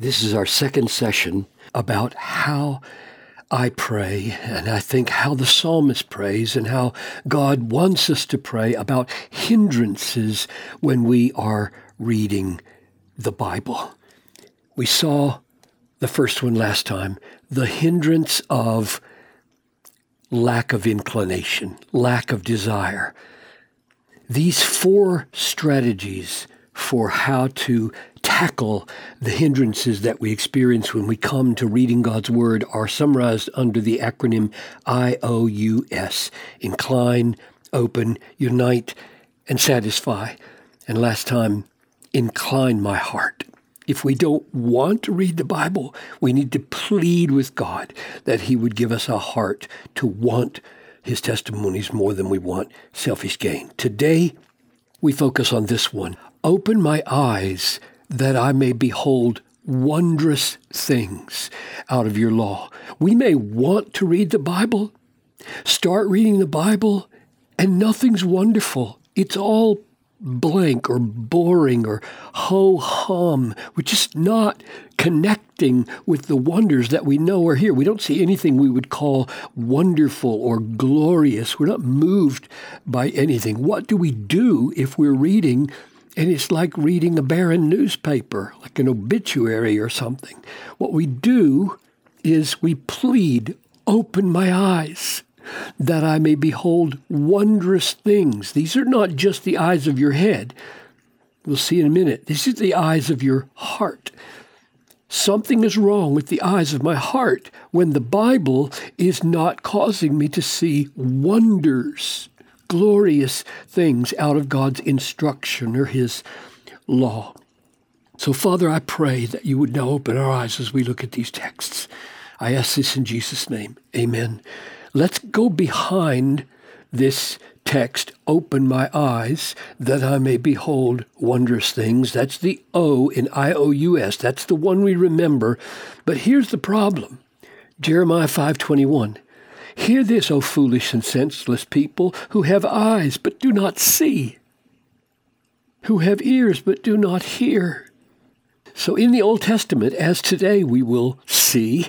This is our second session about how I pray, and I think how the psalmist prays, and how God wants us to pray about hindrances when we are reading the Bible. We saw the first one last time the hindrance of lack of inclination, lack of desire. These four strategies for how to tackle the hindrances that we experience when we come to reading God's Word are summarized under the acronym IOUS Incline, Open, Unite, and Satisfy. And last time, Incline My Heart. If we don't want to read the Bible, we need to plead with God that He would give us a heart to want His testimonies more than we want selfish gain. Today, we focus on this one Open my eyes that I may behold wondrous things out of your law. We may want to read the Bible, start reading the Bible, and nothing's wonderful. It's all blank or boring or ho hum. We're just not connecting with the wonders that we know are here. We don't see anything we would call wonderful or glorious. We're not moved by anything. What do we do if we're reading and it's like reading a barren newspaper, like an obituary or something. What we do is we plead, open my eyes that I may behold wondrous things. These are not just the eyes of your head. We'll see in a minute. This is the eyes of your heart. Something is wrong with the eyes of my heart when the Bible is not causing me to see wonders, glorious things out of God's instruction or His law. So, Father, I pray that you would now open our eyes as we look at these texts. I ask this in Jesus' name. Amen. Let's go behind this text, open my eyes that I may behold wondrous things. That's the O in IOUS. That's the one we remember. But here's the problem. Jeremiah 5:21. Hear this, O foolish and senseless people, who have eyes but do not see, who have ears but do not hear. So in the Old Testament, as today we will see,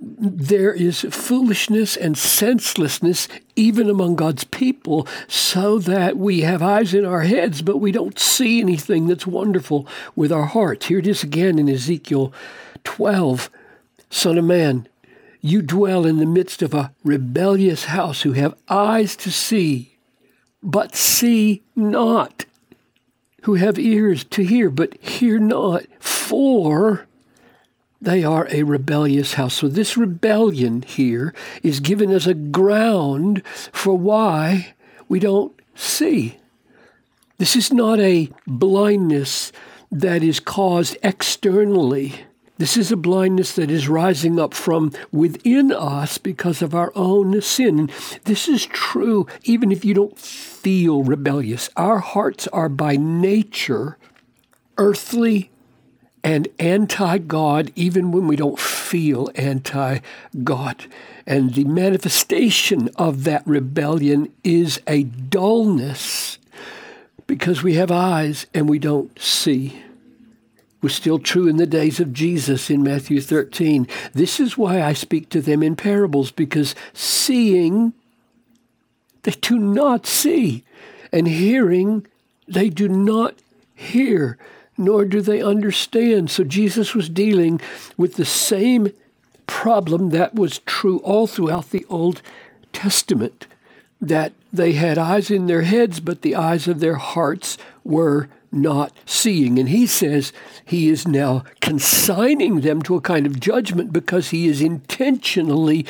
there is foolishness and senselessness even among God's people, so that we have eyes in our heads, but we don't see anything that's wonderful with our hearts. Here it is again in Ezekiel 12 Son of man, you dwell in the midst of a rebellious house who have eyes to see, but see not, who have ears to hear, but hear not. For they are a rebellious house. So, this rebellion here is given as a ground for why we don't see. This is not a blindness that is caused externally. This is a blindness that is rising up from within us because of our own sin. This is true even if you don't feel rebellious. Our hearts are by nature earthly and anti God even when we don't feel anti God. And the manifestation of that rebellion is a dullness because we have eyes and we don't see. Was still true in the days of Jesus in Matthew 13. This is why I speak to them in parables, because seeing, they do not see, and hearing, they do not hear nor do they understand. So Jesus was dealing with the same problem that was true all throughout the Old Testament that they had eyes in their heads, but the eyes of their hearts were not seeing. And he says he is now consigning them to a kind of judgment because he is intentionally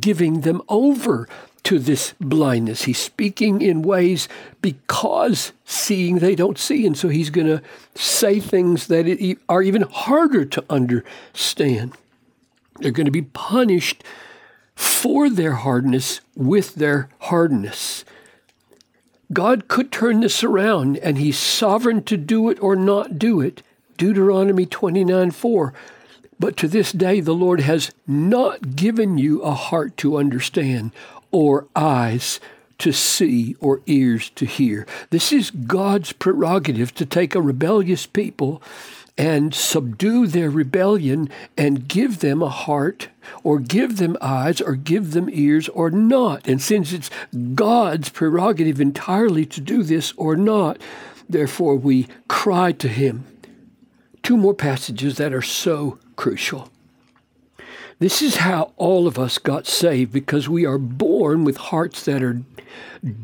giving them over to this blindness. He's speaking in ways because seeing they don't see. And so he's going to say things that are even harder to understand. They're going to be punished for their hardness with their hardness. God could turn this around, and He's sovereign to do it or not do it. Deuteronomy 29 4. But to this day, the Lord has not given you a heart to understand or eyes to see or ears to hear. This is God's prerogative to take a rebellious people and subdue their rebellion and give them a heart or give them eyes or give them ears or not. And since it's God's prerogative entirely to do this or not, therefore we cry to Him. Two more passages that are so crucial. This is how all of us got saved because we are born with hearts that are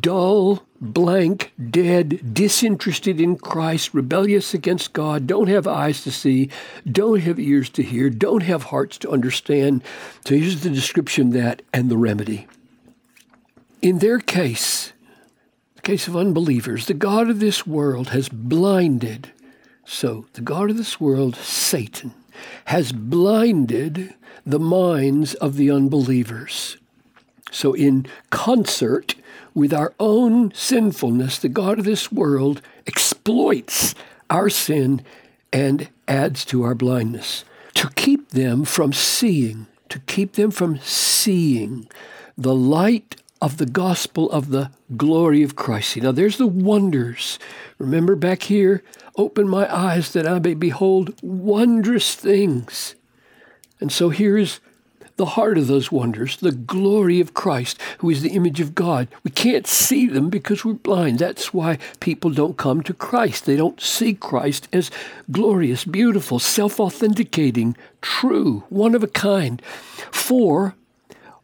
dull, blank, dead, disinterested in Christ, rebellious against God, don't have eyes to see, don't have ears to hear, don't have hearts to understand. So here's the description that and the remedy. In their case, the case of unbelievers, the God of this world has blinded. So the God of this world, Satan, has blinded the minds of the unbelievers. So, in concert with our own sinfulness, the God of this world exploits our sin and adds to our blindness to keep them from seeing, to keep them from seeing the light of the gospel of the glory of Christ. Now, there's the wonders. Remember back here, open my eyes that I may behold wondrous things. And so here's the heart of those wonders, the glory of Christ, who is the image of God. We can't see them because we're blind. That's why people don't come to Christ. They don't see Christ as glorious, beautiful, self authenticating, true, one of a kind. For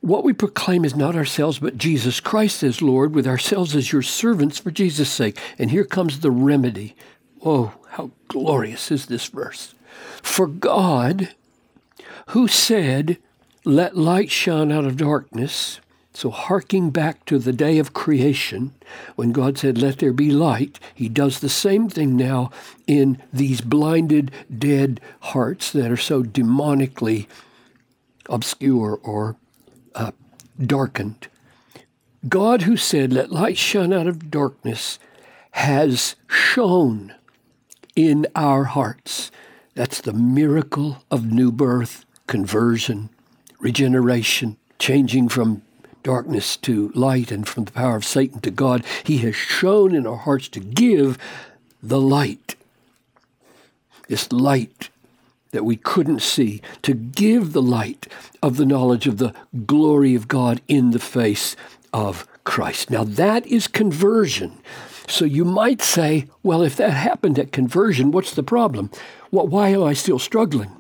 what we proclaim is not ourselves, but Jesus Christ as Lord, with ourselves as your servants for Jesus' sake. And here comes the remedy. Oh, how glorious is this verse. For God, who said, Let light shine out of darkness, so, harking back to the day of creation, when God said, Let there be light, He does the same thing now in these blinded, dead hearts that are so demonically obscure or uh, darkened. God, who said, Let light shine out of darkness, has shone in our hearts. That's the miracle of new birth, conversion, regeneration, changing from darkness to light and from the power of Satan to God. He has shone in our hearts to give the light. This light that we couldn't see, to give the light of the knowledge of the glory of God in the face of Christ. Now that is conversion. So you might say, well, if that happened at conversion, what's the problem? Well, why am I still struggling?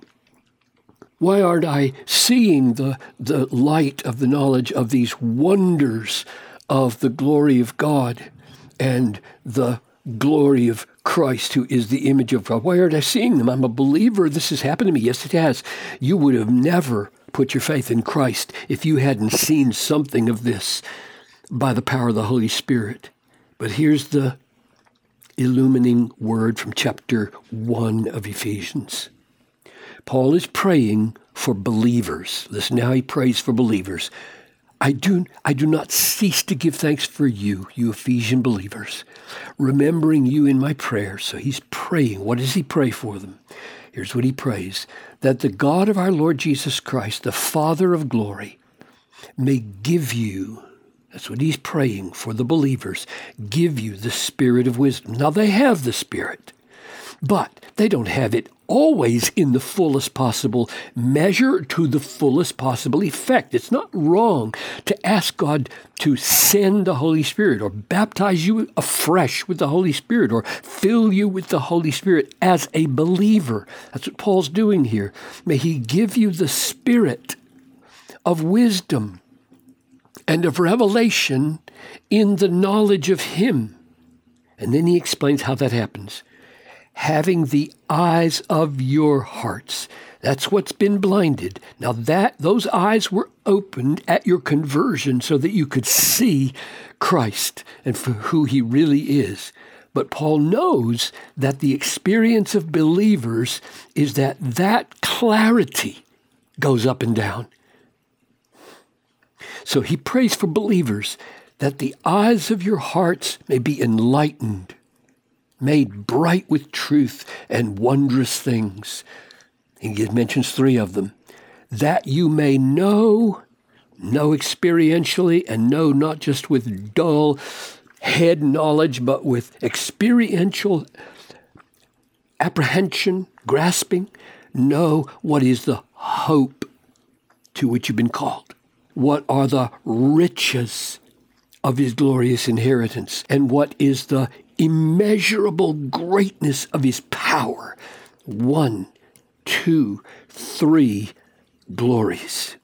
Why aren't I seeing the, the light of the knowledge of these wonders of the glory of God and the glory of Christ, who is the image of God. Why aren't I seeing them? I'm a believer. This has happened to me. Yes, it has. You would have never put your faith in Christ if you hadn't seen something of this by the power of the Holy Spirit. But here's the illumining word from chapter 1 of Ephesians. Paul is praying for believers. Listen how he prays for believers. I do, I do not cease to give thanks for you, you Ephesian believers, remembering you in my prayers. So he's praying. What does he pray for them? Here's what he prays that the God of our Lord Jesus Christ, the Father of glory, may give you, that's what he's praying for the believers, give you the spirit of wisdom. Now they have the spirit, but they don't have it always in the fullest possible measure to the fullest possible effect. It's not wrong to ask God to send the Holy Spirit or baptize you afresh with the Holy Spirit or fill you with the Holy Spirit as a believer. That's what Paul's doing here. May He give you the spirit of wisdom and of revelation in the knowledge of Him. And then he explains how that happens having the eyes of your hearts. That's what's been blinded. Now that those eyes were opened at your conversion so that you could see Christ and for who he really is. But Paul knows that the experience of believers is that that clarity goes up and down. So he prays for believers that the eyes of your hearts may be enlightened made bright with truth and wondrous things. He mentions three of them. That you may know know experientially and know not just with dull head knowledge, but with experiential apprehension, grasping, know what is the hope to which you've been called. What are the riches of his glorious inheritance? And what is the immeasurable greatness of his power? One, two, three glories.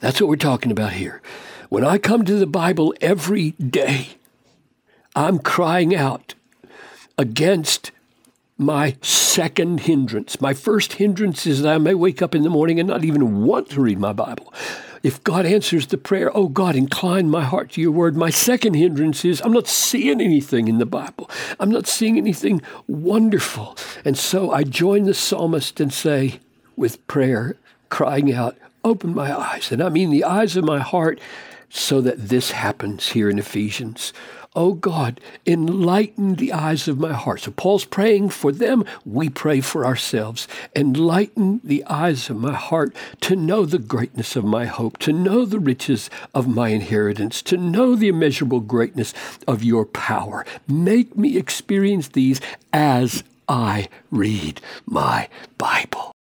That's what we're talking about here. When I come to the Bible every day, I'm crying out against my second hindrance. My first hindrance is that I may wake up in the morning and not even want to read my Bible. If God answers the prayer, oh God, incline my heart to your word. My second hindrance is I'm not seeing anything in the Bible. I'm not seeing anything wonderful. And so I join the psalmist and say, with prayer, crying out, open my eyes. And I mean the eyes of my heart so that this happens here in Ephesians. Oh God, enlighten the eyes of my heart. So Paul's praying for them. We pray for ourselves. Enlighten the eyes of my heart to know the greatness of my hope, to know the riches of my inheritance, to know the immeasurable greatness of your power. Make me experience these as I read my Bible.